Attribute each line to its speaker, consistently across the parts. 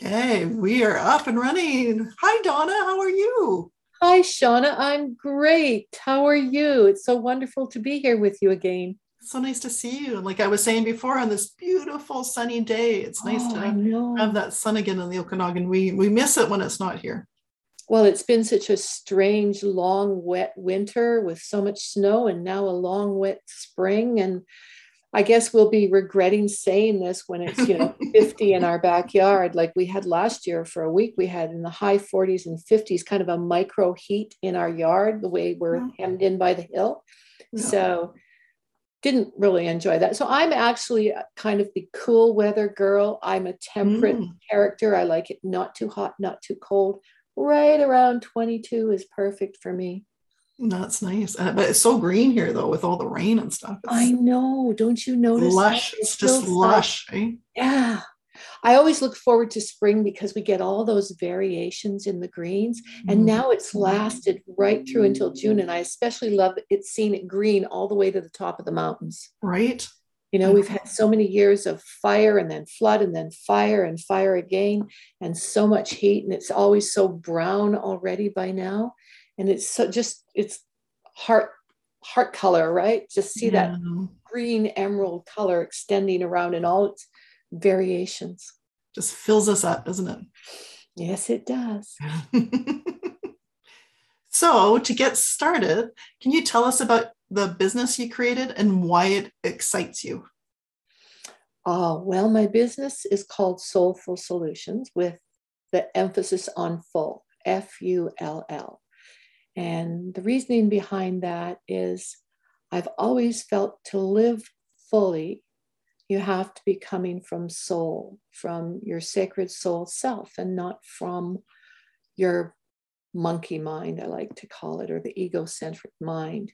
Speaker 1: Okay, we are up and running. Hi, Donna. How are you?
Speaker 2: Hi, Shauna. I'm great. How are you? It's so wonderful to be here with you again.
Speaker 1: So nice to see you. And like I was saying before, on this beautiful sunny day, it's nice oh, to have that sun again in the Okanagan. We we miss it when it's not here.
Speaker 2: Well, it's been such a strange, long, wet winter with so much snow, and now a long, wet spring. And I guess we'll be regretting saying this when it's, you know, 50 in our backyard, like we had last year for a week. We had in the high 40s and 50s, kind of a micro heat in our yard, the way we're yeah. hemmed in by the hill. Yeah. So didn't really enjoy that. So I'm actually kind of the cool weather girl. I'm a temperate mm. character. I like it not too hot, not too cold. Right around 22 is perfect for me.
Speaker 1: That's nice. Uh, but it's so green here though with all the rain and stuff. It's
Speaker 2: I know. Don't you notice?
Speaker 1: Lush. It's just lush. Eh?
Speaker 2: Yeah. I always look forward to spring because we get all those variations in the greens. And mm. now it's lasted right through until June. And I especially love it seeing it green all the way to the top of the mountains.
Speaker 1: Right.
Speaker 2: You know, we've had so many years of fire and then flood and then fire and fire again and so much heat. And it's always so brown already by now and it's so just it's heart heart color right? Just see yeah. that green emerald color extending around in all its variations.
Speaker 1: Just fills us up doesn't it?
Speaker 2: Yes it does.
Speaker 1: So to get started can you tell us about the business you created and why it excites you?
Speaker 2: Oh well my business is called soulful solutions with the emphasis on full f-u-l-l and the reasoning behind that is I've always felt to live fully, you have to be coming from soul, from your sacred soul self, and not from your monkey mind, I like to call it, or the egocentric mind.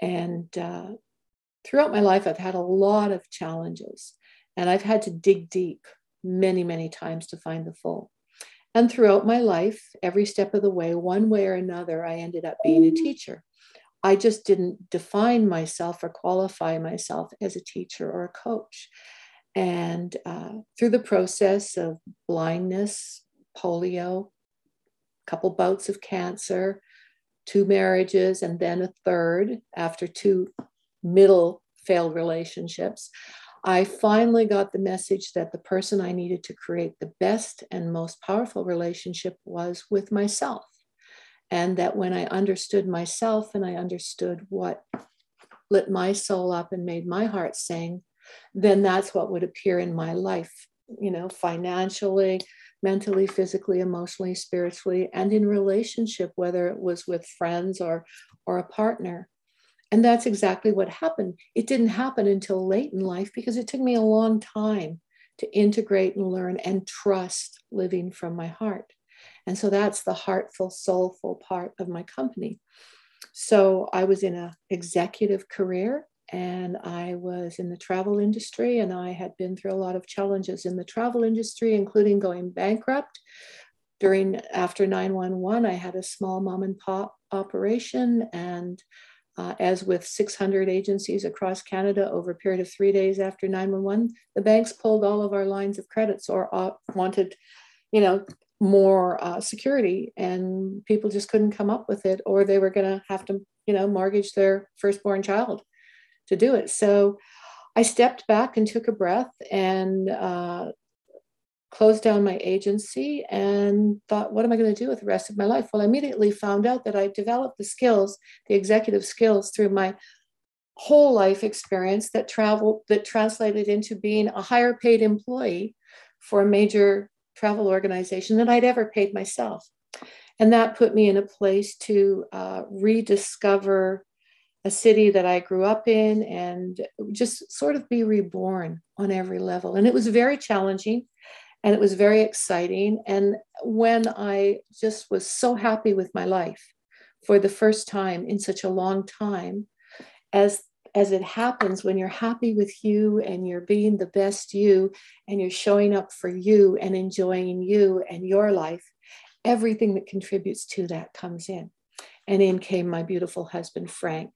Speaker 2: And uh, throughout my life, I've had a lot of challenges, and I've had to dig deep many, many times to find the full. And throughout my life, every step of the way, one way or another, I ended up being a teacher. I just didn't define myself or qualify myself as a teacher or a coach. And uh, through the process of blindness, polio, a couple bouts of cancer, two marriages, and then a third after two middle failed relationships, I finally got the message that the person I needed to create the best and most powerful relationship was with myself. And that when I understood myself and I understood what lit my soul up and made my heart sing, then that's what would appear in my life, you know, financially, mentally, physically, emotionally, spiritually, and in relationship, whether it was with friends or, or a partner. And that's exactly what happened. It didn't happen until late in life because it took me a long time to integrate and learn and trust living from my heart. And so that's the heartful, soulful part of my company. So I was in an executive career and I was in the travel industry and I had been through a lot of challenges in the travel industry, including going bankrupt. During after 911, I had a small mom and pop operation and uh, as with 600 agencies across Canada over a period of three days after 911, the banks pulled all of our lines of credits or uh, wanted, you know, more uh, security, and people just couldn't come up with it, or they were going to have to, you know, mortgage their firstborn child to do it. So I stepped back and took a breath and uh, closed down my agency and thought, what am I going to do with the rest of my life? Well, I immediately found out that I developed the skills, the executive skills through my whole life experience that travel that translated into being a higher paid employee for a major travel organization than I'd ever paid myself. And that put me in a place to uh, rediscover a city that I grew up in and just sort of be reborn on every level. And it was very challenging and it was very exciting. And when I just was so happy with my life for the first time in such a long time, as as it happens when you're happy with you and you're being the best you and you're showing up for you and enjoying you and your life, everything that contributes to that comes in. And in came my beautiful husband, Frank.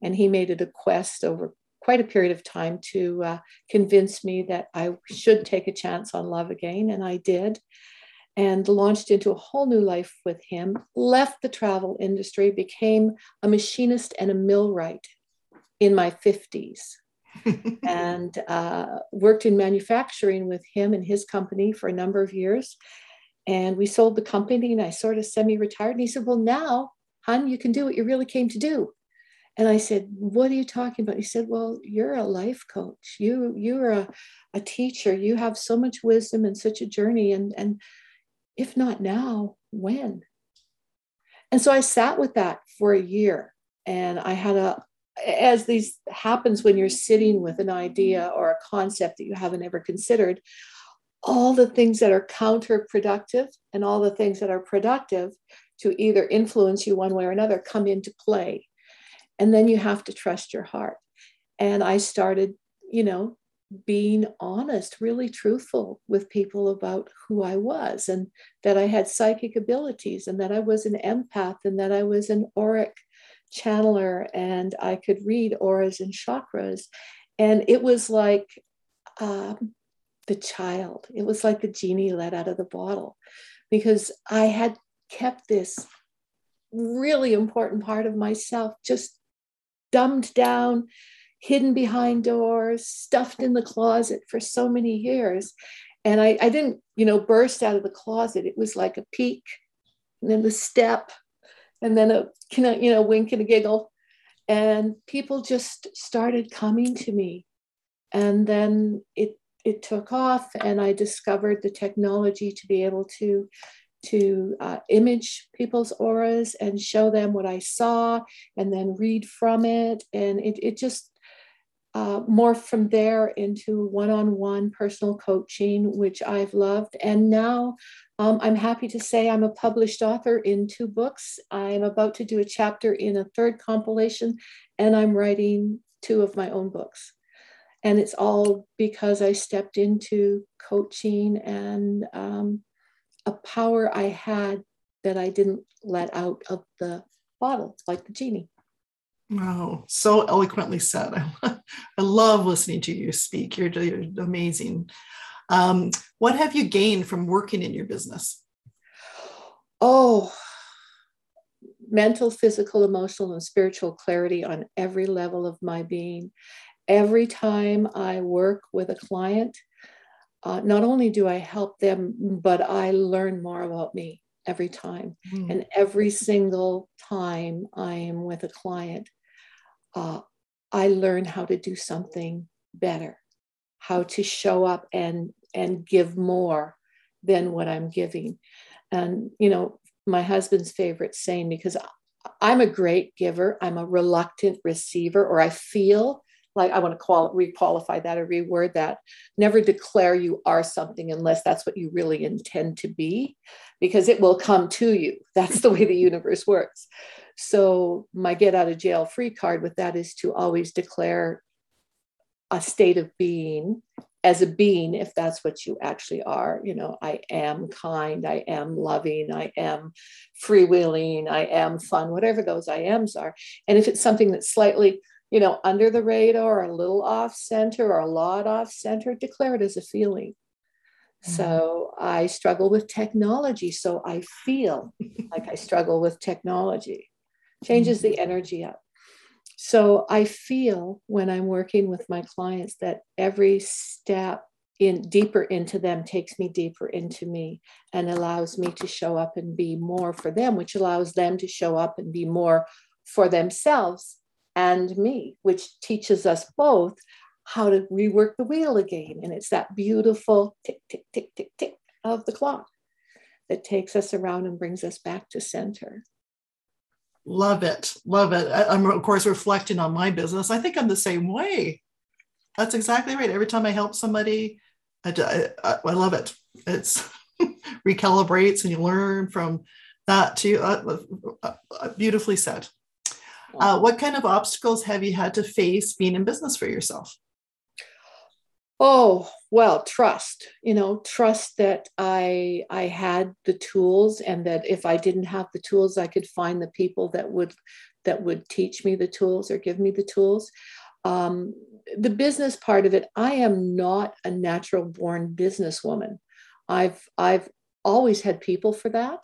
Speaker 2: And he made it a quest over quite a period of time to uh, convince me that I should take a chance on love again, and I did. And launched into a whole new life with him, left the travel industry, became a machinist and a millwright in my 50s, and uh, worked in manufacturing with him and his company for a number of years. And we sold the company, and I sort of semi retired. And he said, Well, now, hon, you can do what you really came to do and I said, What are you talking about? He said, Well, you're a life coach. You you're a, a teacher. You have so much wisdom and such a journey. And and if not now, when? And so I sat with that for a year. And I had a as these happens when you're sitting with an idea or a concept that you haven't ever considered, all the things that are counterproductive and all the things that are productive to either influence you one way or another come into play and then you have to trust your heart. And I started, you know, being honest, really truthful with people about who I was and that I had psychic abilities and that I was an empath and that I was an auric channeler and I could read auras and chakras. And it was like um, the child, it was like the genie let out of the bottle because I had kept this really important part of myself just dumbed down, hidden behind doors, stuffed in the closet for so many years. And I, I didn't, you know, burst out of the closet. It was like a peek, and then the step, and then a, you know, wink and a giggle. And people just started coming to me. And then it it took off and I discovered the technology to be able to to uh, image people's auras and show them what I saw and then read from it. And it, it just uh, morphed from there into one on one personal coaching, which I've loved. And now um, I'm happy to say I'm a published author in two books. I'm about to do a chapter in a third compilation, and I'm writing two of my own books. And it's all because I stepped into coaching and um, a power I had that I didn't let out of the bottle, like the genie.
Speaker 1: Wow, so eloquently said. I, I love listening to you speak. You're, you're amazing. Um, what have you gained from working in your business?
Speaker 2: Oh, mental, physical, emotional, and spiritual clarity on every level of my being. Every time I work with a client, uh, not only do I help them, but I learn more about me every time. Mm. And every single time I am with a client, uh, I learn how to do something better, how to show up and and give more than what I'm giving. And you know, my husband's favorite saying because I'm a great giver, I'm a reluctant receiver, or I feel like I want to qual- requalify that or reword that. Never declare you are something unless that's what you really intend to be, because it will come to you. That's the way the universe works. So, my get out of jail free card with that is to always declare a state of being as a being, if that's what you actually are. You know, I am kind, I am loving, I am freewheeling, I am fun, whatever those I ams are. And if it's something that's slightly you know, under the radar, a little off center, or a lot off center, declare it as a feeling. Mm-hmm. So I struggle with technology. So I feel like I struggle with technology, changes mm-hmm. the energy up. So I feel when I'm working with my clients that every step in deeper into them takes me deeper into me and allows me to show up and be more for them, which allows them to show up and be more for themselves and me, which teaches us both how to rework the wheel again. And it's that beautiful tick, tick, tick, tick, tick of the clock that takes us around and brings us back to center.
Speaker 1: Love it. Love it. I'm, of course, reflecting on my business. I think I'm the same way. That's exactly right. Every time I help somebody, I, I, I love it. It's recalibrates and you learn from that too. Uh, uh, uh beautifully said. Uh, what kind of obstacles have you had to face being in business for yourself?
Speaker 2: Oh, well, trust, you know, trust that I I had the tools and that if I didn't have the tools, I could find the people that would that would teach me the tools or give me the tools. Um, the business part of it, I am not a natural born businesswoman. I've I've always had people for that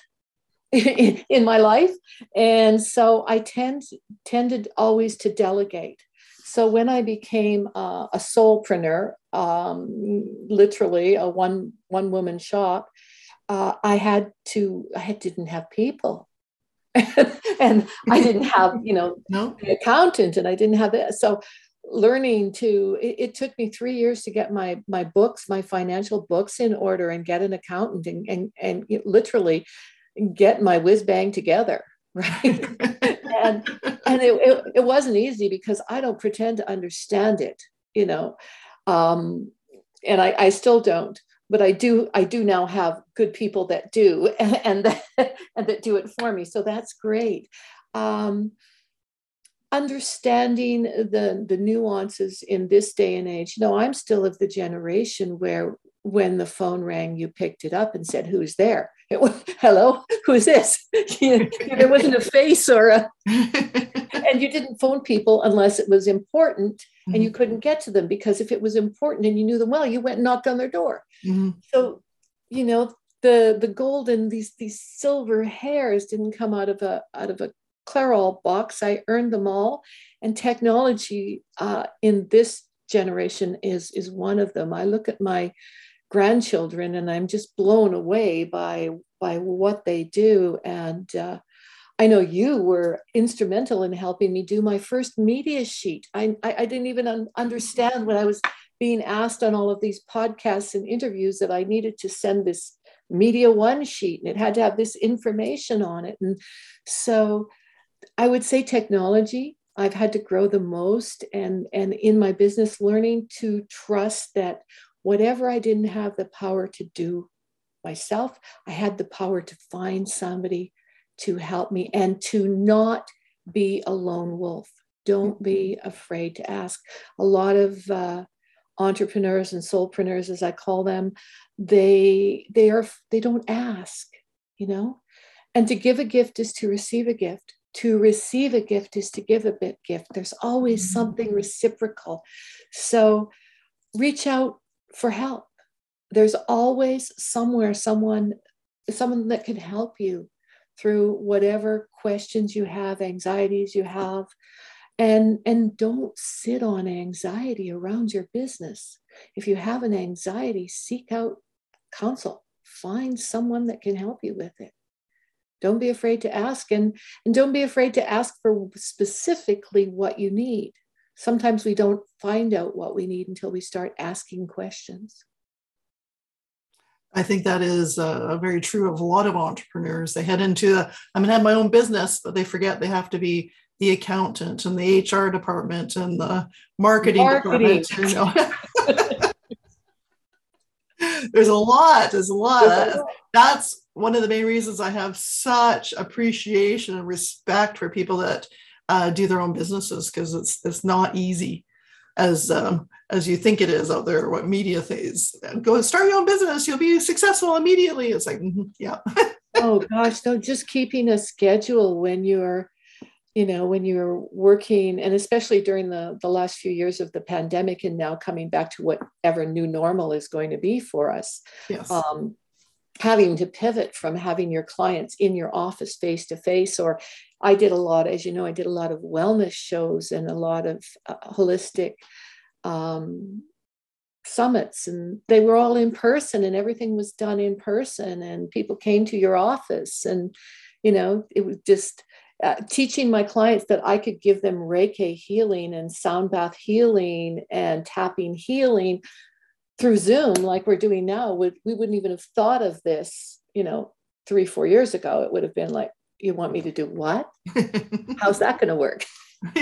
Speaker 2: in, my life, and so I tend tended always to delegate. So when I became uh, a soulpreneur, um, literally a one one woman shop, uh, I had to I didn't have people. and I didn't have, you know, no. the accountant and I didn't have it. So learning to it, it, took me three years to get my my books my financial books in order and get an accountant and and, and literally get my whiz bang together right? And and it, it, it, wasn't easy because i don't pretend to understand it you know? Um, and I, I still don't but i do i do now have good people that do and, and that, and that do it for me so that's great. Um, understanding the the nuances in this day and age you know i'm still of the generation where when the phone rang you picked it up and said who's there was, hello who's this there wasn't a face or a and you didn't phone people unless it was important mm-hmm. and you mm-hmm. couldn't get to them because if it was important and you knew them well you went and knocked on their door mm-hmm. so you know the the golden these these silver hairs didn't come out of a out of a Clairol box. I earned them all, and technology uh, in this generation is is one of them. I look at my grandchildren and I'm just blown away by by what they do. And uh, I know you were instrumental in helping me do my first media sheet. I I, I didn't even un- understand when I was being asked on all of these podcasts and interviews that I needed to send this media one sheet and it had to have this information on it and so I would say technology. I've had to grow the most and, and in my business learning to trust that whatever I didn't have the power to do myself, I had the power to find somebody to help me and to not be a lone wolf. Don't be afraid to ask. A lot of uh, entrepreneurs and soulpreneurs, as I call them, they they are they don't ask, you know. And to give a gift is to receive a gift to receive a gift is to give a bit gift. There's always mm-hmm. something reciprocal. So reach out for help. There's always somewhere someone someone that can help you through whatever questions you have, anxieties you have. And, and don't sit on anxiety around your business. If you have an anxiety, seek out counsel. Find someone that can help you with it don't be afraid to ask and, and don't be afraid to ask for specifically what you need sometimes we don't find out what we need until we start asking questions
Speaker 1: I think that is uh, very true of a lot of entrepreneurs. They head into, i I'm going to have my own business, but they forget they have to be the accountant and the HR department and the marketing, marketing. department. You know? There's a lot. There's a lot. There's a lot. That's one of the main reasons I have such appreciation and respect for people that uh, do their own businesses because it's it's not easy as um, as you think it is out there. What media things go start your own business, you'll be successful immediately. It's like mm-hmm, yeah.
Speaker 2: oh gosh, no, just keeping a schedule when you're you know when you're working and especially during the the last few years of the pandemic and now coming back to whatever new normal is going to be for us yes. um, having to pivot from having your clients in your office face to face or i did a lot as you know i did a lot of wellness shows and a lot of uh, holistic um, summits and they were all in person and everything was done in person and people came to your office and you know it was just uh, teaching my clients that I could give them Reiki healing and sound bath healing and tapping healing through Zoom, like we're doing now, would we wouldn't even have thought of this, you know, three, four years ago. It would have been like, you want me to do what? How's that going to work?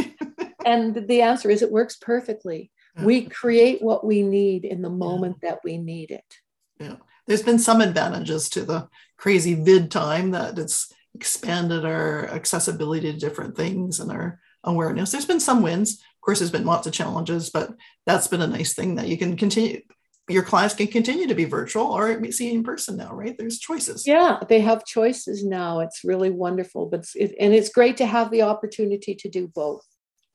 Speaker 2: and the answer is it works perfectly. We create what we need in the moment yeah. that we need it.
Speaker 1: Yeah. There's been some advantages to the crazy vid time that it's expanded our accessibility to different things and our awareness. There's been some wins. Of course, there's been lots of challenges, but that's been a nice thing that you can continue your clients can continue to be virtual or see in person now, right? There's choices.
Speaker 2: Yeah, they have choices now. It's really wonderful, but it's, it, and it's great to have the opportunity to do both.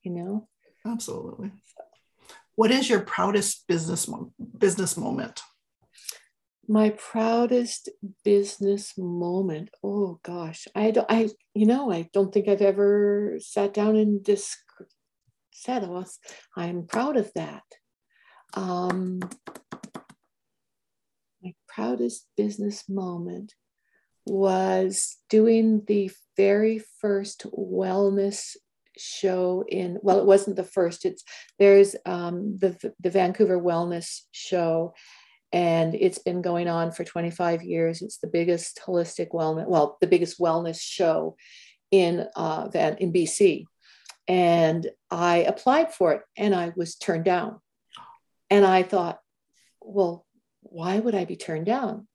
Speaker 2: You know.
Speaker 1: Absolutely. What is your proudest business business moment?
Speaker 2: My proudest business moment. Oh gosh, I don't. I you know I don't think I've ever sat down and dis- said, "Oh, I'm proud of that." Um, my proudest business moment was doing the very first wellness show in well it wasn't the first it's there's um, the the Vancouver Wellness Show and it's been going on for 25 years. It's the biggest holistic wellness well the biggest wellness show in uh, Van, in BC and I applied for it and I was turned down. And I thought well why would I be turned down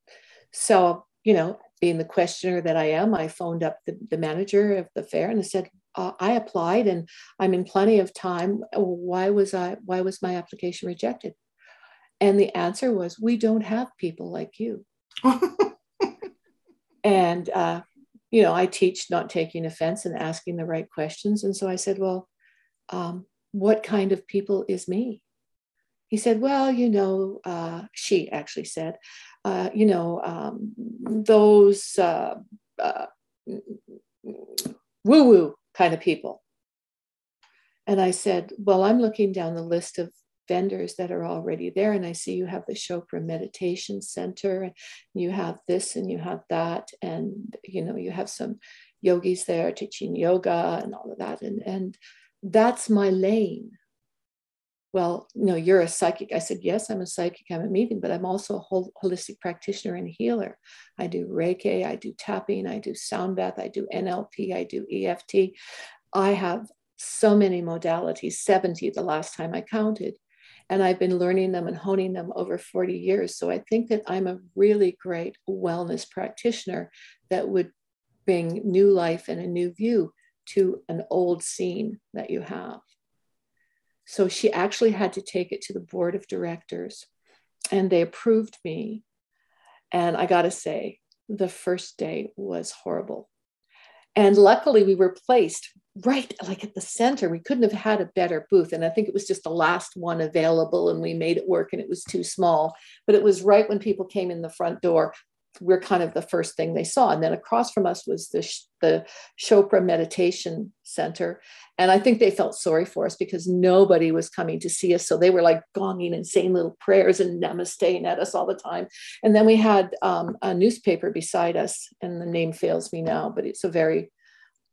Speaker 2: so you know being the questioner that I am, I phoned up the, the manager of the fair and I said, uh, I applied and I'm in plenty of time. Why was I, why was my application rejected? And the answer was, we don't have people like you. and, uh, you know, I teach not taking offense and asking the right questions. And so I said, well, um, what kind of people is me? He said, well, you know, uh, she actually said, uh, you know, um, those uh, uh, woo woo kind of people. And I said, Well, I'm looking down the list of vendors that are already there, and I see you have the Chopra Meditation Center, and you have this and you have that, and you know, you have some yogis there teaching yoga and all of that. And, and that's my lane well, know, you're a psychic. I said, yes, I'm a psychic. I'm a medium, but I'm also a whole, holistic practitioner and healer. I do Reiki, I do tapping, I do sound bath, I do NLP, I do EFT. I have so many modalities, 70 the last time I counted. And I've been learning them and honing them over 40 years. So I think that I'm a really great wellness practitioner that would bring new life and a new view to an old scene that you have. So she actually had to take it to the board of directors and they approved me. And I got to say, the first day was horrible. And luckily, we were placed right like at the center. We couldn't have had a better booth. And I think it was just the last one available, and we made it work, and it was too small. But it was right when people came in the front door we're kind of the first thing they saw. And then across from us was the, the Chopra Meditation Center. And I think they felt sorry for us because nobody was coming to see us. So they were like gonging and saying little prayers and namasteing at us all the time. And then we had um, a newspaper beside us, and the name fails me now, but it's a very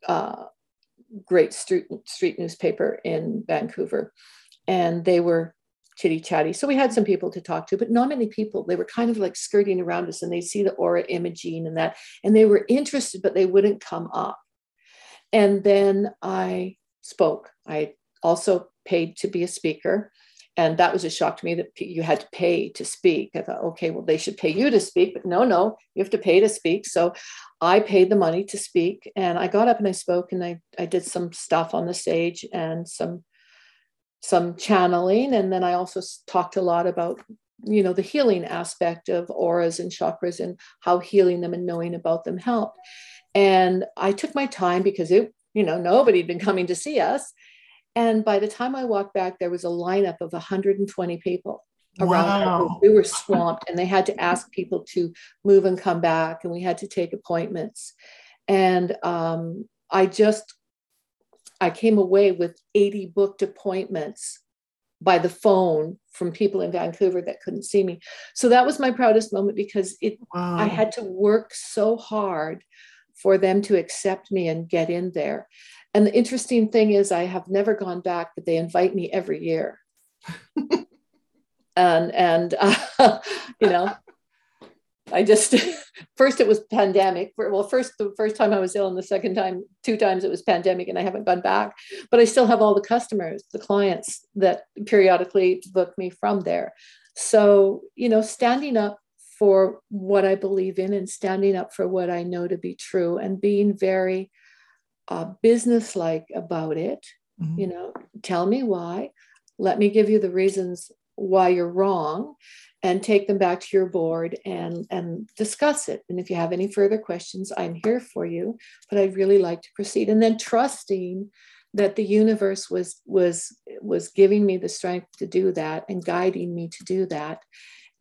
Speaker 2: uh, great street, street newspaper in Vancouver. And they were chitty chatty. So we had some people to talk to, but not many people. They were kind of like skirting around us and they see the aura imaging and that, and they were interested, but they wouldn't come up. And then I spoke. I also paid to be a speaker. And that was a shock to me that you had to pay to speak. I thought, okay, well, they should pay you to speak, but no, no, you have to pay to speak. So I paid the money to speak. And I got up and I spoke and I, I did some stuff on the stage and some some channeling and then i also talked a lot about you know the healing aspect of auras and chakras and how healing them and knowing about them helped and i took my time because it you know nobody had been coming to see us. And by the time i walked back there was a lineup of 120 people around wow. we were swamped and they had to ask people to move and come back and we had to take appointments. And um, i just I came away with 80 booked appointments by the phone from people in Vancouver that couldn't see me. So that was my proudest moment because it wow. I had to work so hard for them to accept me and get in there. And the interesting thing is I have never gone back, but they invite me every year. and and uh, you know I just first it was pandemic. Well, first the first time I was ill, and the second time, two times it was pandemic, and I haven't gone back. But I still have all the customers, the clients that periodically book me from there. So you know, standing up for what I believe in and standing up for what I know to be true, and being very uh, businesslike about it. Mm-hmm. You know, tell me why. Let me give you the reasons why you're wrong and take them back to your board and, and discuss it. And if you have any further questions, I'm here for you, but I'd really like to proceed. And then trusting that the universe was was was giving me the strength to do that and guiding me to do that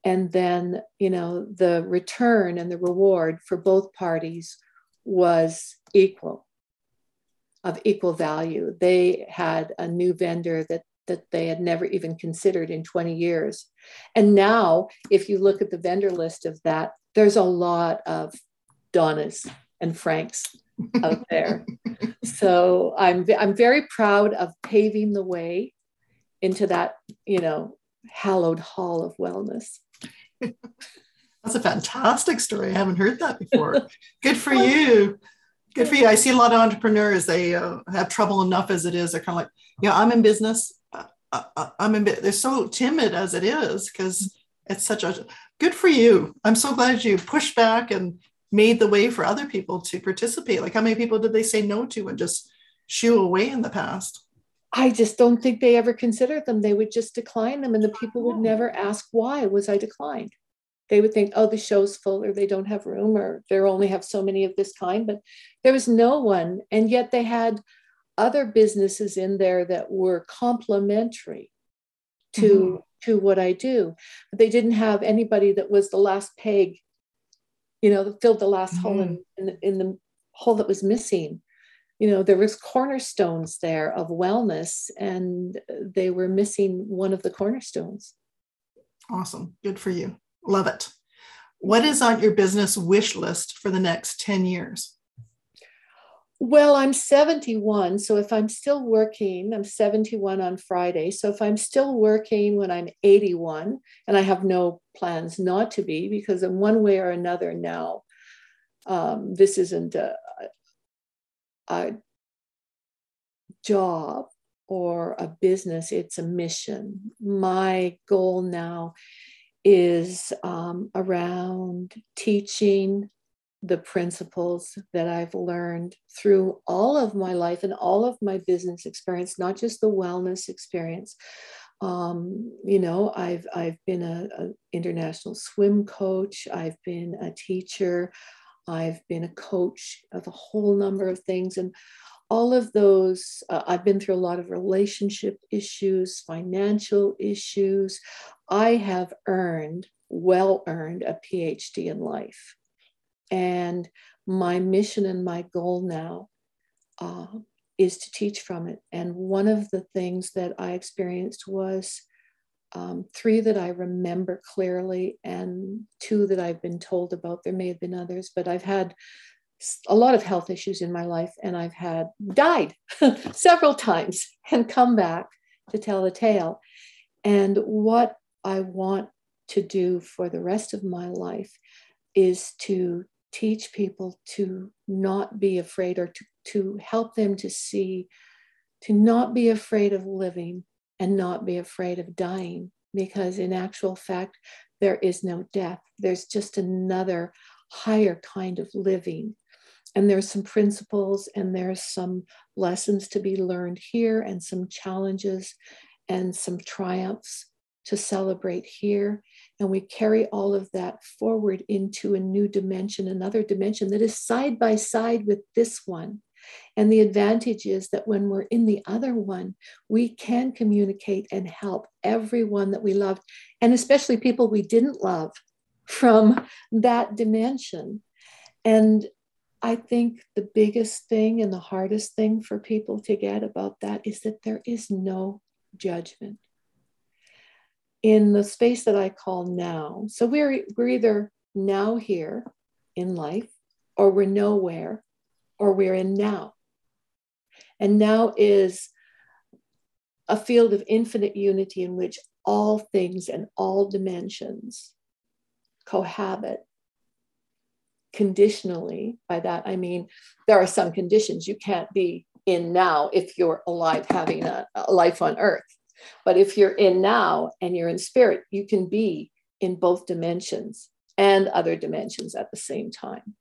Speaker 2: and then you know the return and the reward for both parties was equal of equal value they had a new vendor that that they had never even considered in 20 years and now if you look at the vendor list of that there's a lot of donnas and franks out there. so I'm I'm very proud of paving the way into that, you know, hallowed hall of wellness.
Speaker 1: That's a fantastic story. I haven't heard that before. Good for you. Good for you. I see a lot of entrepreneurs. They uh, have trouble enough as it is. They're kind of like, yeah, I'm in business. Uh, uh, I'm in. They're so timid as it is because it's such a good for you. I'm so glad you pushed back and made the way for other people to participate? Like, how many people did they say no to and just shoo away in the past?
Speaker 2: I just don't think they ever considered them. They would just decline them, and the people would never ask why was I declined. They would think, oh, the show's full, or they don't have room, or they only have so many of this kind. But there was no one, and yet they had other businesses in there that were complementary to mm-hmm. to what I do. But they didn't have anybody that was the last peg you know, filled the last mm-hmm. hole in, in the, in the hole that was missing. You know, there was cornerstones there of wellness, and they were missing one of the cornerstones.
Speaker 1: Awesome. Good for you. Love it. What is on your business wish list for the next 10 years?
Speaker 2: Well, I'm 71. So if I'm still working, I'm 71 on Friday. So if I'm still working when I'm 81, and I have no plans not to be, because in one way or another now, um, this isn't a, a job or a business, it's a mission. My goal now is um, around teaching the principles that I've learned through all of my life and all of my business experience, not just the wellness experience. Um, you know, I've I've been an international swim coach. I've been a teacher. I've been a coach of a whole number of things, and all of those. Uh, I've been through a lot of relationship issues, financial issues. I have earned, well earned, a PhD in life. And my mission and my goal now uh, is to teach from it. And one of the things that I experienced was um, three that I remember clearly, and two that I've been told about. There may have been others, but I've had a lot of health issues in my life, and I've had died several times and come back to tell the tale. And what I want to do for the rest of my life is to teach people to not be afraid or to, to help them to see, to not be afraid of living and not be afraid of dying. Because in actual fact, there is no death. There's just another higher kind of living. And there's some principles and there's some lessons to be learned here and some challenges and some triumphs to celebrate here. And we carry all of that forward into a new dimension, another dimension that is side by side with this one. And the advantage is that when we're in the other one, we can communicate and help everyone that we love, and especially people we didn't love from that dimension. And I think the biggest thing and the hardest thing for people to get about that is that there is no judgment in the space that I call now. So we're, we're either now here in life, or we're nowhere, or we're in now. And now is a field of infinite unity in which all things and all dimensions cohabit conditionally. By that, I mean there are some conditions you can't be in now if you're alive having a, a life on earth. But if you're in now and you're in spirit, you can be in both dimensions and other dimensions at the same time.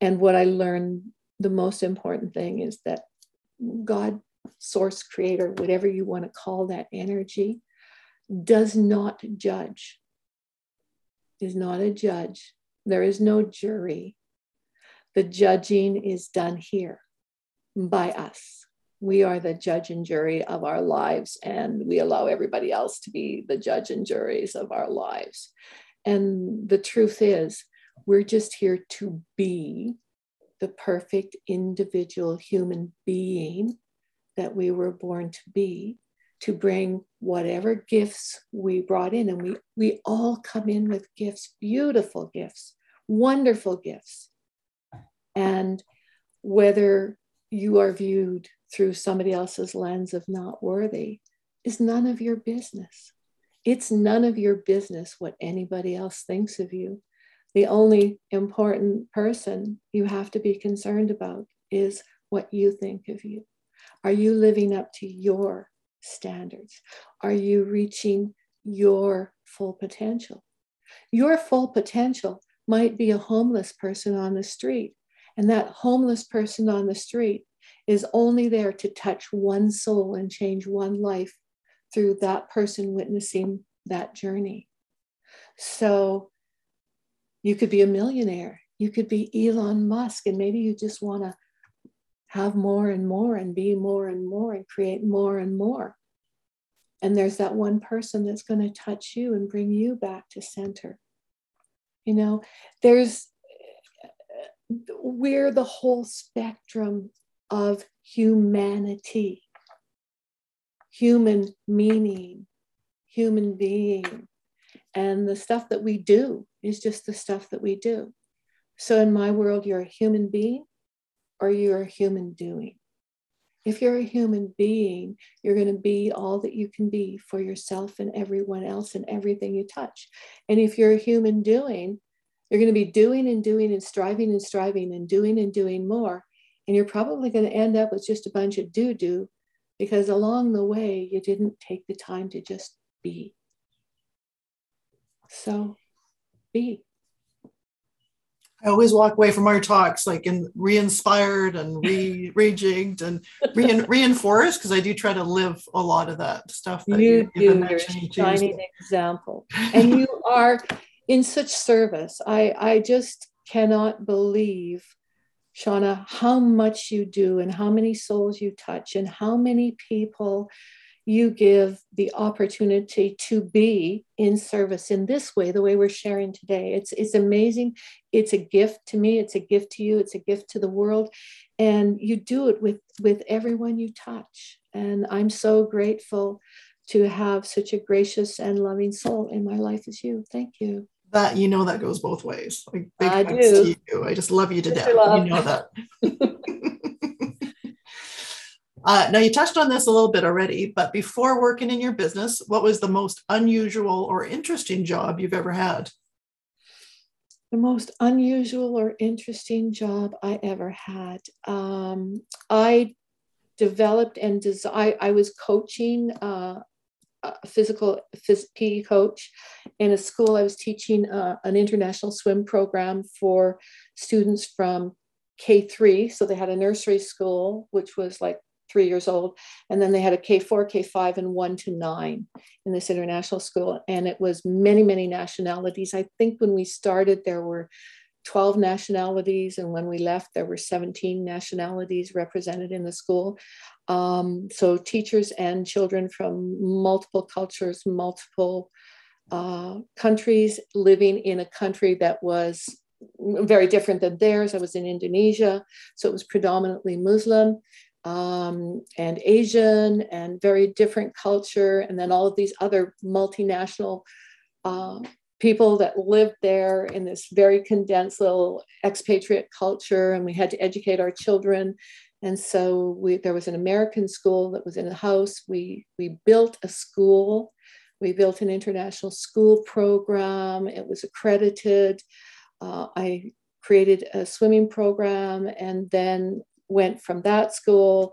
Speaker 2: And what I learned the most important thing is that God, source, creator, whatever you want to call that energy, does not judge, is not a judge. There is no jury. The judging is done here by us We are the judge and jury of our lives, and we allow everybody else to be the judge and juries of our lives. And the truth is, we're just here to be the perfect individual human being that we were born to be to bring whatever gifts we brought in and we we all come in with gifts beautiful gifts wonderful gifts and whether you are viewed through somebody else's lens of not worthy is none of your business it's none of your business what anybody else thinks of you the only important person you have to be concerned about is what you think of you are you living up to your standards? Are you reaching your full potential? Your full potential might be a homeless person on the street, and that homeless person on the street is only there to touch one soul and change one life through that person witnessing that journey. So you could be a millionaire, you could be Elon Musk, and maybe you just want to have more and more and be more and more and create more and more. And there's that one person that's going to touch you and bring you back to center. You know, there's, we're the whole spectrum of humanity, human meaning, human being. And the stuff that we do is just the stuff that we do. So in my world, you're a human being or you're a human doing. If you're a human being, you're going to be all that you can be for yourself and everyone else and everything you touch. And if you're a human doing, you're going to be doing and doing and striving and striving and doing and doing more. And you're probably going to end up with just a bunch of do do because along the way, you didn't take the time to just be. So be.
Speaker 1: I always walk away from our talks like in re-inspired and re rejigged and re- reinforced because I do try to live a lot of that stuff. That
Speaker 2: you, you do. You're a shining example, and you are in such service. I I just cannot believe, Shauna, how much you do and how many souls you touch and how many people you give the opportunity to be in service in this way the way we're sharing today. It's it's amazing. It's a gift to me. It's a gift to you. It's a gift to the world. And you do it with with everyone you touch. And i'm so grateful to have such a gracious and loving soul in my life as you. Thank you
Speaker 1: that you know that goes both ways like
Speaker 2: big I do.
Speaker 1: to you i just love you to death you know that Uh, now, you touched on this a little bit already, but before working in your business, what was the most unusual or interesting job you've ever had?
Speaker 2: The most unusual or interesting job I ever had. Um, I developed and des- I, I was coaching uh, a physical phys- PE coach in a school. I was teaching uh, an international swim program for students from K3. So they had a nursery school, which was like three years old. And then they had a K4, K5, and one to nine in this international school. And it was many, many nationalities. I think when we started, there were 12 nationalities. And when we left, there were 17 nationalities represented in the school. Um, so teachers and children from multiple cultures, multiple uh, countries living in a country that was very different than theirs. I was in Indonesia, so it was predominantly Muslim um, and Asian and very different culture, and then all of these other multinational uh, people that lived there in this very condensed little expatriate culture, and we had to educate our children. And so we, there was an American school that was in the house. We, we built a school. We built an international school program. It was accredited. Uh, I created a swimming program and then went from that school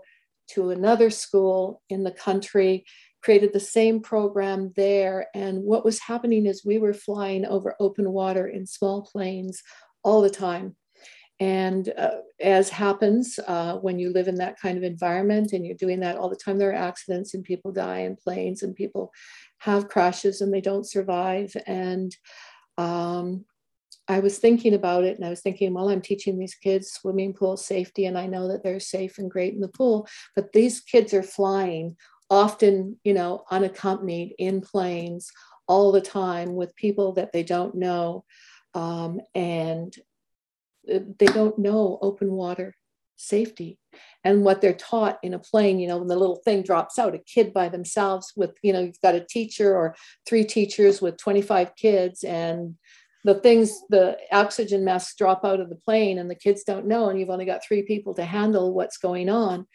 Speaker 2: to another school in the country, created the same program there. And what was happening is we were flying over open water in small planes all the time. And uh, as happens uh, when you live in that kind of environment and you're doing that all the time, there are accidents and people die in planes and people have crashes and they don't survive. And um, I was thinking about it and I was thinking, well, I'm teaching these kids swimming pool safety and I know that they're safe and great in the pool, but these kids are flying often, you know, unaccompanied in planes all the time with people that they don't know. Um, and they don't know open water safety. And what they're taught in a plane you know when the little thing drops out a kid by themselves with you know you've got a teacher or three teachers with 25 kids and the things the oxygen masks drop out of the plane and the kids don't know and you've only got three people to handle what's going on.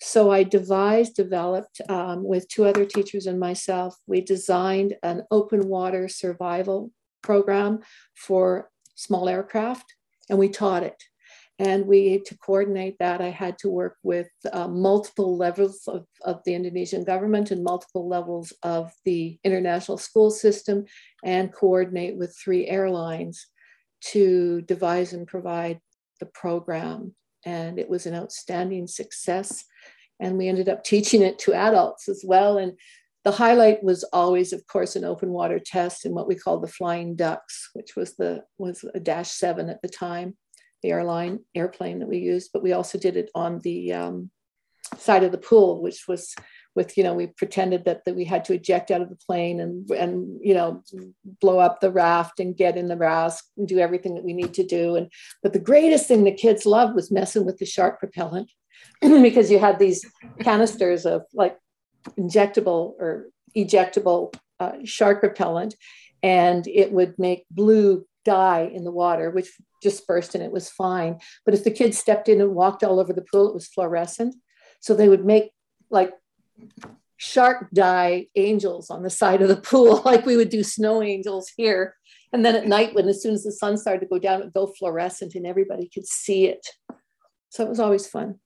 Speaker 2: So i devised developed um, with two other teachers and myself we designed an open water survival program for small aircraft and we taught it. And we, to coordinate that, I had to work with uh, multiple levels of, of the Indonesian government and multiple levels of the international school system and coordinate with three airlines to devise and provide the program. And it was an outstanding success. And we ended up teaching it to adults as well. And the highlight was always, of course, an open water test in what we call the Flying Ducks, which was the was a Dash Seven at the time, the airline airplane that we used. But we also did it on the um, side of the pool, which was with you know we pretended that, that we had to eject out of the plane and and you know blow up the raft and get in the raft and do everything that we need to do and but the greatest thing the kids loved was messing with the shark propellant because you had these canisters of like injectable or ejectable uh, shark repellent, and it would make blue dye in the water, which dispersed and it was fine. But if the kids stepped in and walked all over the pool, it was fluorescent. So they would make like shark dye angels on the side of the pool, like we would do snow angels here. And then at night, when as soon as the sun started to go down, it would go fluorescent and everybody could see it. So it was always fun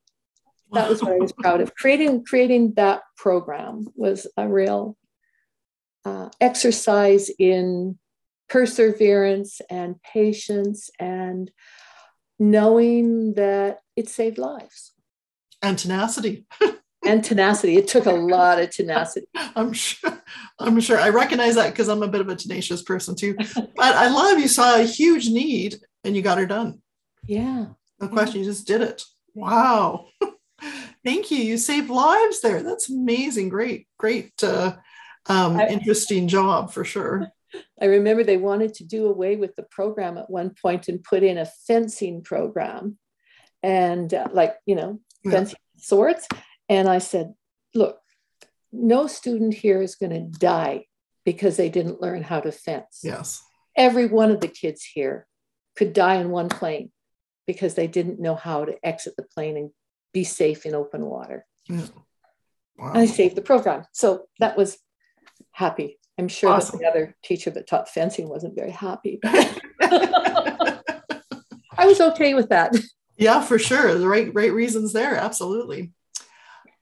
Speaker 2: that was what I was proud of. Creating creating that program was a real uh, exercise in perseverance and patience and knowing that it saved lives
Speaker 1: and tenacity.
Speaker 2: and tenacity. It took a lot of tenacity.
Speaker 1: I'm sure. I'm sure. I recognize that because I'm a bit of a tenacious person too. but I love you saw a huge need and you got her done.
Speaker 2: Yeah.
Speaker 1: No question. You just did it. Wow. Thank you. You saved lives there. That's amazing. Great, great, uh, um, interesting job for sure.
Speaker 2: I remember they wanted to do away with the program at one point and put in a fencing program and uh, like, you know, fencing yeah. sorts. And I said, look, no student here is going to die because they didn't learn how to fence.
Speaker 1: Yes.
Speaker 2: Every one of the kids here could die in one plane because they didn't know how to exit the plane and be safe in open water. Mm. Wow. I saved the program. So that was happy. I'm sure awesome. that the other teacher that taught fencing wasn't very happy. I was okay with that.
Speaker 1: Yeah, for sure. The right right reasons there. Absolutely.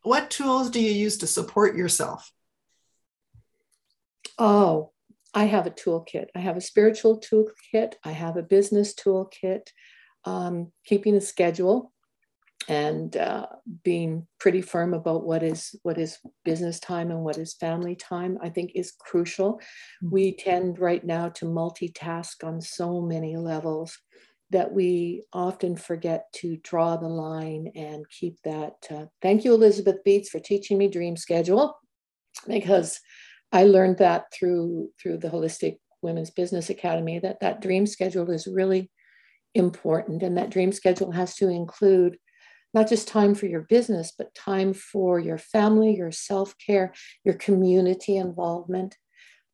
Speaker 1: What tools do you use to support yourself?
Speaker 2: Oh, I have a toolkit. I have a spiritual toolkit. I have a business toolkit. Um, keeping a schedule and uh, being pretty firm about what is what is business time and what is family time i think is crucial mm-hmm. we tend right now to multitask on so many levels that we often forget to draw the line and keep that uh, thank you elizabeth beets for teaching me dream schedule because i learned that through through the holistic women's business academy that that dream schedule is really important and that dream schedule has to include not just time for your business, but time for your family, your self care, your community involvement.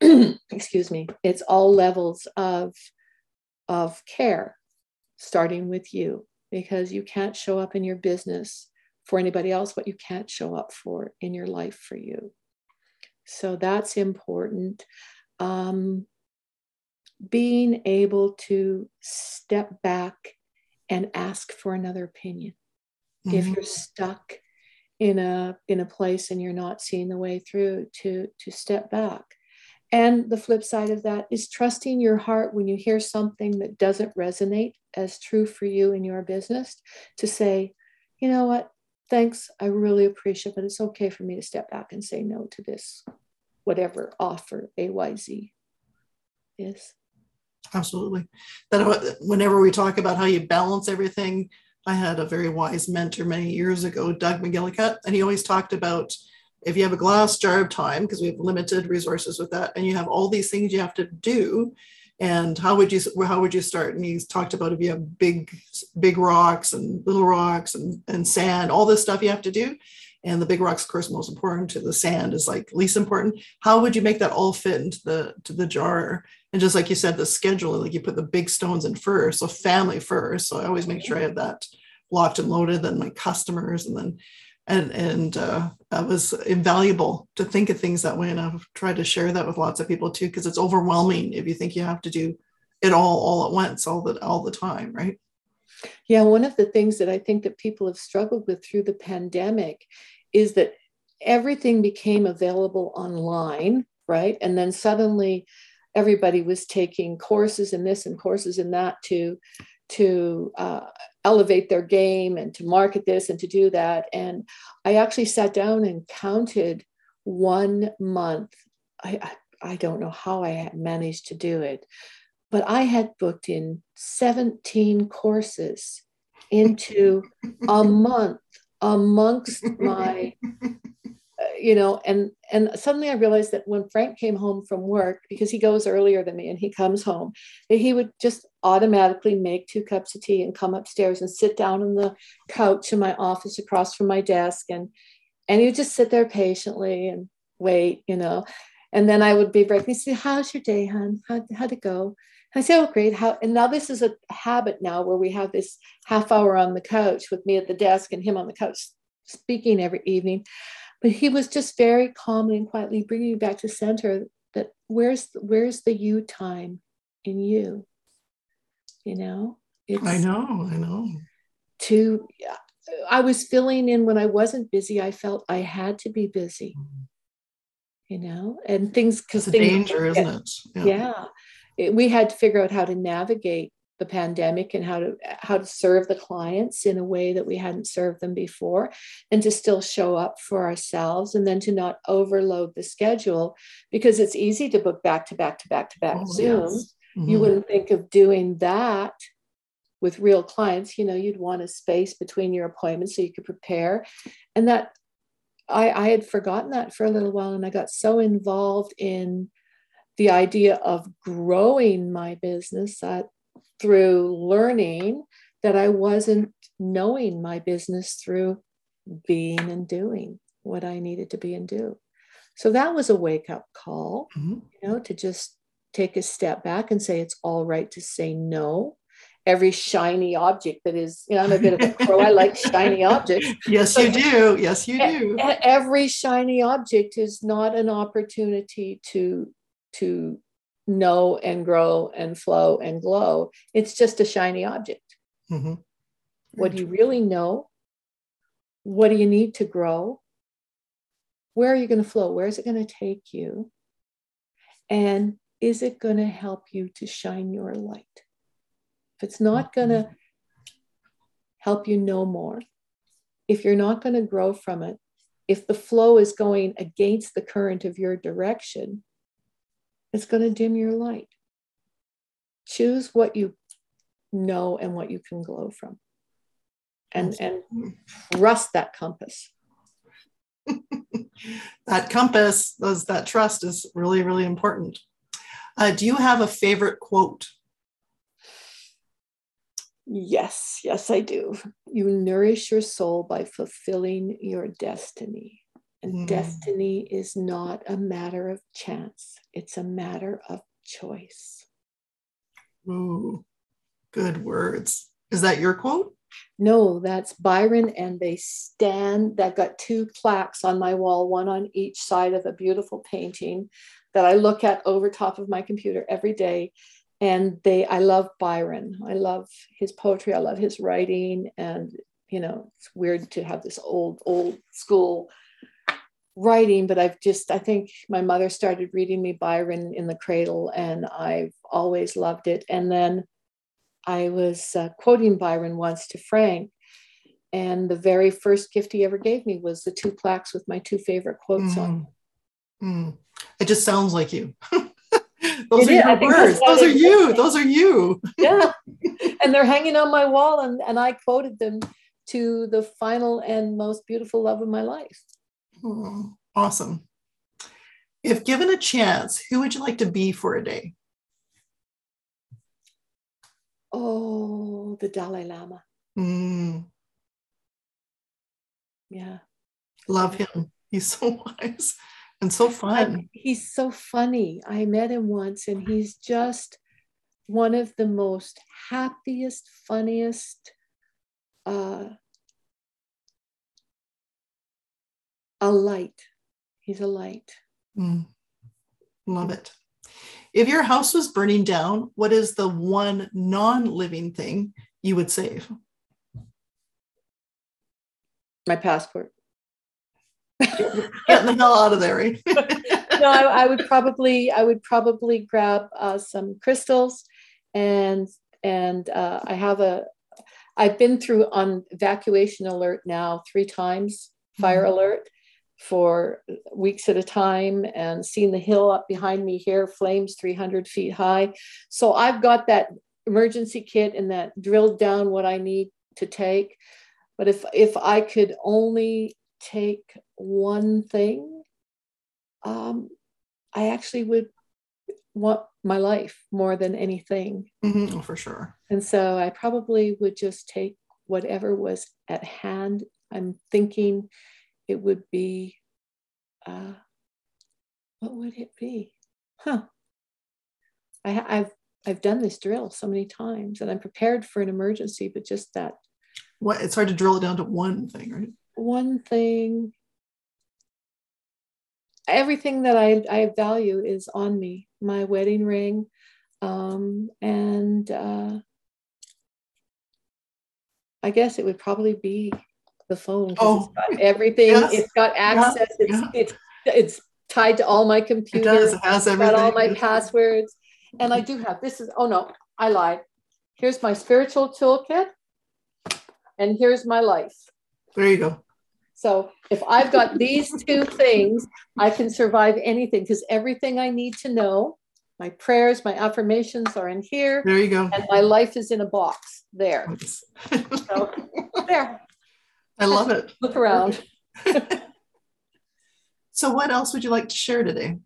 Speaker 2: Excuse me. It's all levels of, of care, starting with you, because you can't show up in your business for anybody else what you can't show up for in your life for you. So that's important. Um, being able to step back and ask for another opinion mm-hmm. if you're stuck in a in a place and you're not seeing the way through to to step back and the flip side of that is trusting your heart when you hear something that doesn't resonate as true for you in your business to say you know what thanks i really appreciate it but it's okay for me to step back and say no to this whatever offer ayz is
Speaker 1: Absolutely. That whenever we talk about how you balance everything, I had a very wise mentor many years ago, Doug McGillicuddy, and he always talked about if you have a glass jar of time, because we have limited resources with that, and you have all these things you have to do, and how would you how would you start? And he's talked about if you have big big rocks and little rocks and, and sand, all this stuff you have to do. And the big rocks, of course, most important to the sand is like least important. How would you make that all fit into the to the jar? And just like you said, the schedule, like you put the big stones in first, so family first. So I always make sure I have that locked and loaded, then my customers, and then and and uh, that was invaluable to think of things that way and i've tried to share that with lots of people too because it's overwhelming if you think you have to do it all all at once all the all the time right
Speaker 2: yeah one of the things that i think that people have struggled with through the pandemic is that everything became available online right and then suddenly everybody was taking courses in this and courses in that to to uh, elevate their game and to market this and to do that. And I actually sat down and counted one month. I, I, I don't know how I managed to do it, but I had booked in 17 courses into a month amongst my you know and and suddenly i realized that when frank came home from work because he goes earlier than me and he comes home that he would just automatically make two cups of tea and come upstairs and sit down on the couch in my office across from my desk. And and he would just sit there patiently and wait you know. And then i would be breaking say how's your day hon? How, how'd it go i say oh great how and now this is a habit now where we have this half hour on the couch with me at the desk and him on the couch speaking every evening. But he was just very calmly and quietly bringing me back to center that where's where's the you time in you? You know?
Speaker 1: It's i know i know.
Speaker 2: to i was filling in when i wasn't busy i felt i had to be busy. Mm-hmm. you know? And things because
Speaker 1: danger isn't it?
Speaker 2: Yeah, yeah. It, we had to figure out how to navigate the pandemic and how to how to serve the clients in a way that we hadn't served them before and to still show up for ourselves and then to not overload the schedule because it's easy to book back to back to back to back oh, zoom yes. mm-hmm. you wouldn't think of doing that with real clients you know you'd want a space between your appointments so you could prepare and that I, I had forgotten that for a little while and i got so involved in the idea of growing my business that through learning that I wasn't knowing my business through being and doing what I needed to be and do. So that was a wake up call, mm-hmm. you know, to just take a step back and say it's all right to say no. Every shiny object that is, you know, I'm a bit of a pro. I like shiny objects.
Speaker 1: Yes, you do. Yes, you do.
Speaker 2: Every shiny object is not an opportunity to to know and grow and flow and glow. It's just a shiny object. Mm-hmm. What do you really know? What do you need to grow? Where are you going to flow? Where is it going to take you? And is it going to help you to shine your light? If it's not going to help you know more, if you're not going to grow from it, if the flow is going against the current of your direction, it's going to dim your light. Choose what you know and what you can glow from. And, and trust that compass.
Speaker 1: that compass, those, that trust is really, really important. Uh, do you have a favorite quote?
Speaker 2: Yes, yes, I do. You nourish your soul by fulfilling your destiny. And mm. destiny is not a matter of chance, it's a matter of choice.
Speaker 1: Ooh, good words. Is that your quote?
Speaker 2: No, that's Byron, and they stand. That got two plaques on my wall, one on each side of a beautiful painting that I look at over top of my computer every day. And they, I love Byron. I love his poetry. I love his writing. And, you know, it's weird to have this old, old school writing, but I've just, I think my mother started reading me Byron in the cradle, and I've always loved it. And then I was uh, quoting Byron once to Frank, and the very first gift he ever gave me was the two plaques with my two favorite quotes mm. on.
Speaker 1: Mm. It just sounds like you. those
Speaker 2: It
Speaker 1: are
Speaker 2: is.
Speaker 1: Your words. Those are you. Those are you.
Speaker 2: yeah and they're hanging on my wall and, and i quoted them to the final and most beautiful love of my life
Speaker 1: Oh, awesome. If given a chance, who would you like to be for a day?
Speaker 2: oh the dalai lama
Speaker 1: Mm,
Speaker 2: yeah
Speaker 1: love him. He's so wise and so fun.
Speaker 2: he's so funny i met him once and he's just one of the most happiest funniest uh a light he's a light
Speaker 1: Mm, love it. If your house was burning down, what is the one non living thing you would save?
Speaker 2: my passport
Speaker 1: Getting the hell out of there, right?
Speaker 2: no, I, I would probably I would probably grab uh, some crystals, and and uh, I have a I've been through on evacuation alert now three times, fire alert for weeks at a time, and seen the hill up behind me here, flames 300 feet high. So I've got that emergency kit and that drilled down what I need to take. But if if I could only take one thing, um, I actually would want my life more than anything.
Speaker 1: Mhm, oh, for sure.
Speaker 2: And so I probably would just take whatever was at hand. I'm thinking it would be, uh, what would it be? Huh. I, I've I've done this drill so many times, and I'm prepared for an emergency. But just that
Speaker 1: What it's hard to drill it down to one thing, right?
Speaker 2: one thing, everything that I I value is on me. My wedding ring, um, and uh, I guess it would probably be the phone because
Speaker 1: Oh,
Speaker 2: it's got everything.
Speaker 1: yes.
Speaker 2: It's got access. it's
Speaker 1: yeah.
Speaker 2: it's it's tied to all my
Speaker 1: It
Speaker 2: computers.
Speaker 1: does. It has everything.
Speaker 2: got all my passwords, and I do have this is oh no, I lied. Here's my spiritual toolkit, and here's my life.
Speaker 1: There you go.
Speaker 2: So if I've got these two things, I can survive anything because everything I need to know, my prayers, my affirmations are in here,
Speaker 1: There you go.
Speaker 2: and my life is in a box there. So there,
Speaker 1: I love it.
Speaker 2: look around.
Speaker 1: So, what else would you like to share today?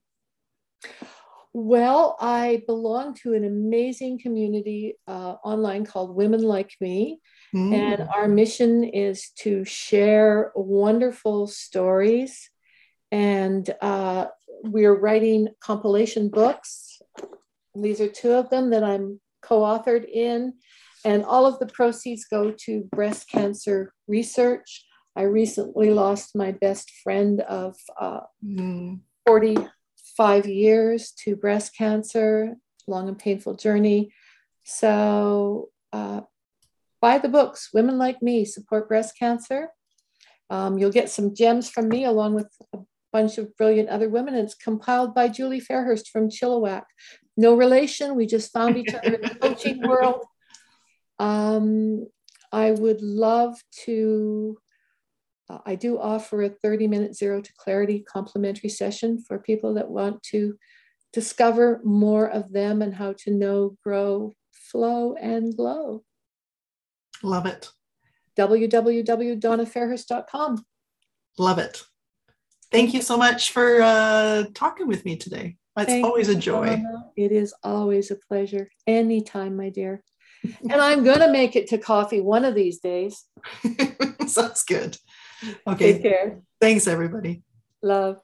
Speaker 2: Well, I belong to an amazing community uh, online called Women Like Me.
Speaker 1: Mm,
Speaker 2: And our mission is to share wonderful stories. And uh, we're writing compilation books. These are two of them that I'm co authored in. And all of the proceeds go to breast cancer research. I recently lost my best friend of uh,
Speaker 1: mm,
Speaker 2: 45 years to breast cancer, long and painful journey. So, uh, buy the books, Women Like Me Support Breast Cancer. Um, you'll get some gems from me along with a bunch of brilliant other women. It's compiled by Julie Fairhurst from Chilliwack. No relation, we just found each other in the coaching world. Um, I would love to. uh, I do offer a 30 minute zero to clarity complimentary session for people that want to discover more of them and how to know, grow, flow, and glow.
Speaker 1: love it.
Speaker 2: www.donnafairhurst.com.
Speaker 1: Love it. Thank you so much for uh, talking with me today. It's
Speaker 2: Thank
Speaker 1: always a joy.
Speaker 2: Donna. It is always a pleasure. Anytime, my dear. And I'm going to make it to coffee one of these days.
Speaker 1: Sounds good. Okay.
Speaker 2: Take care.
Speaker 1: Thanks, everybody.
Speaker 2: Love.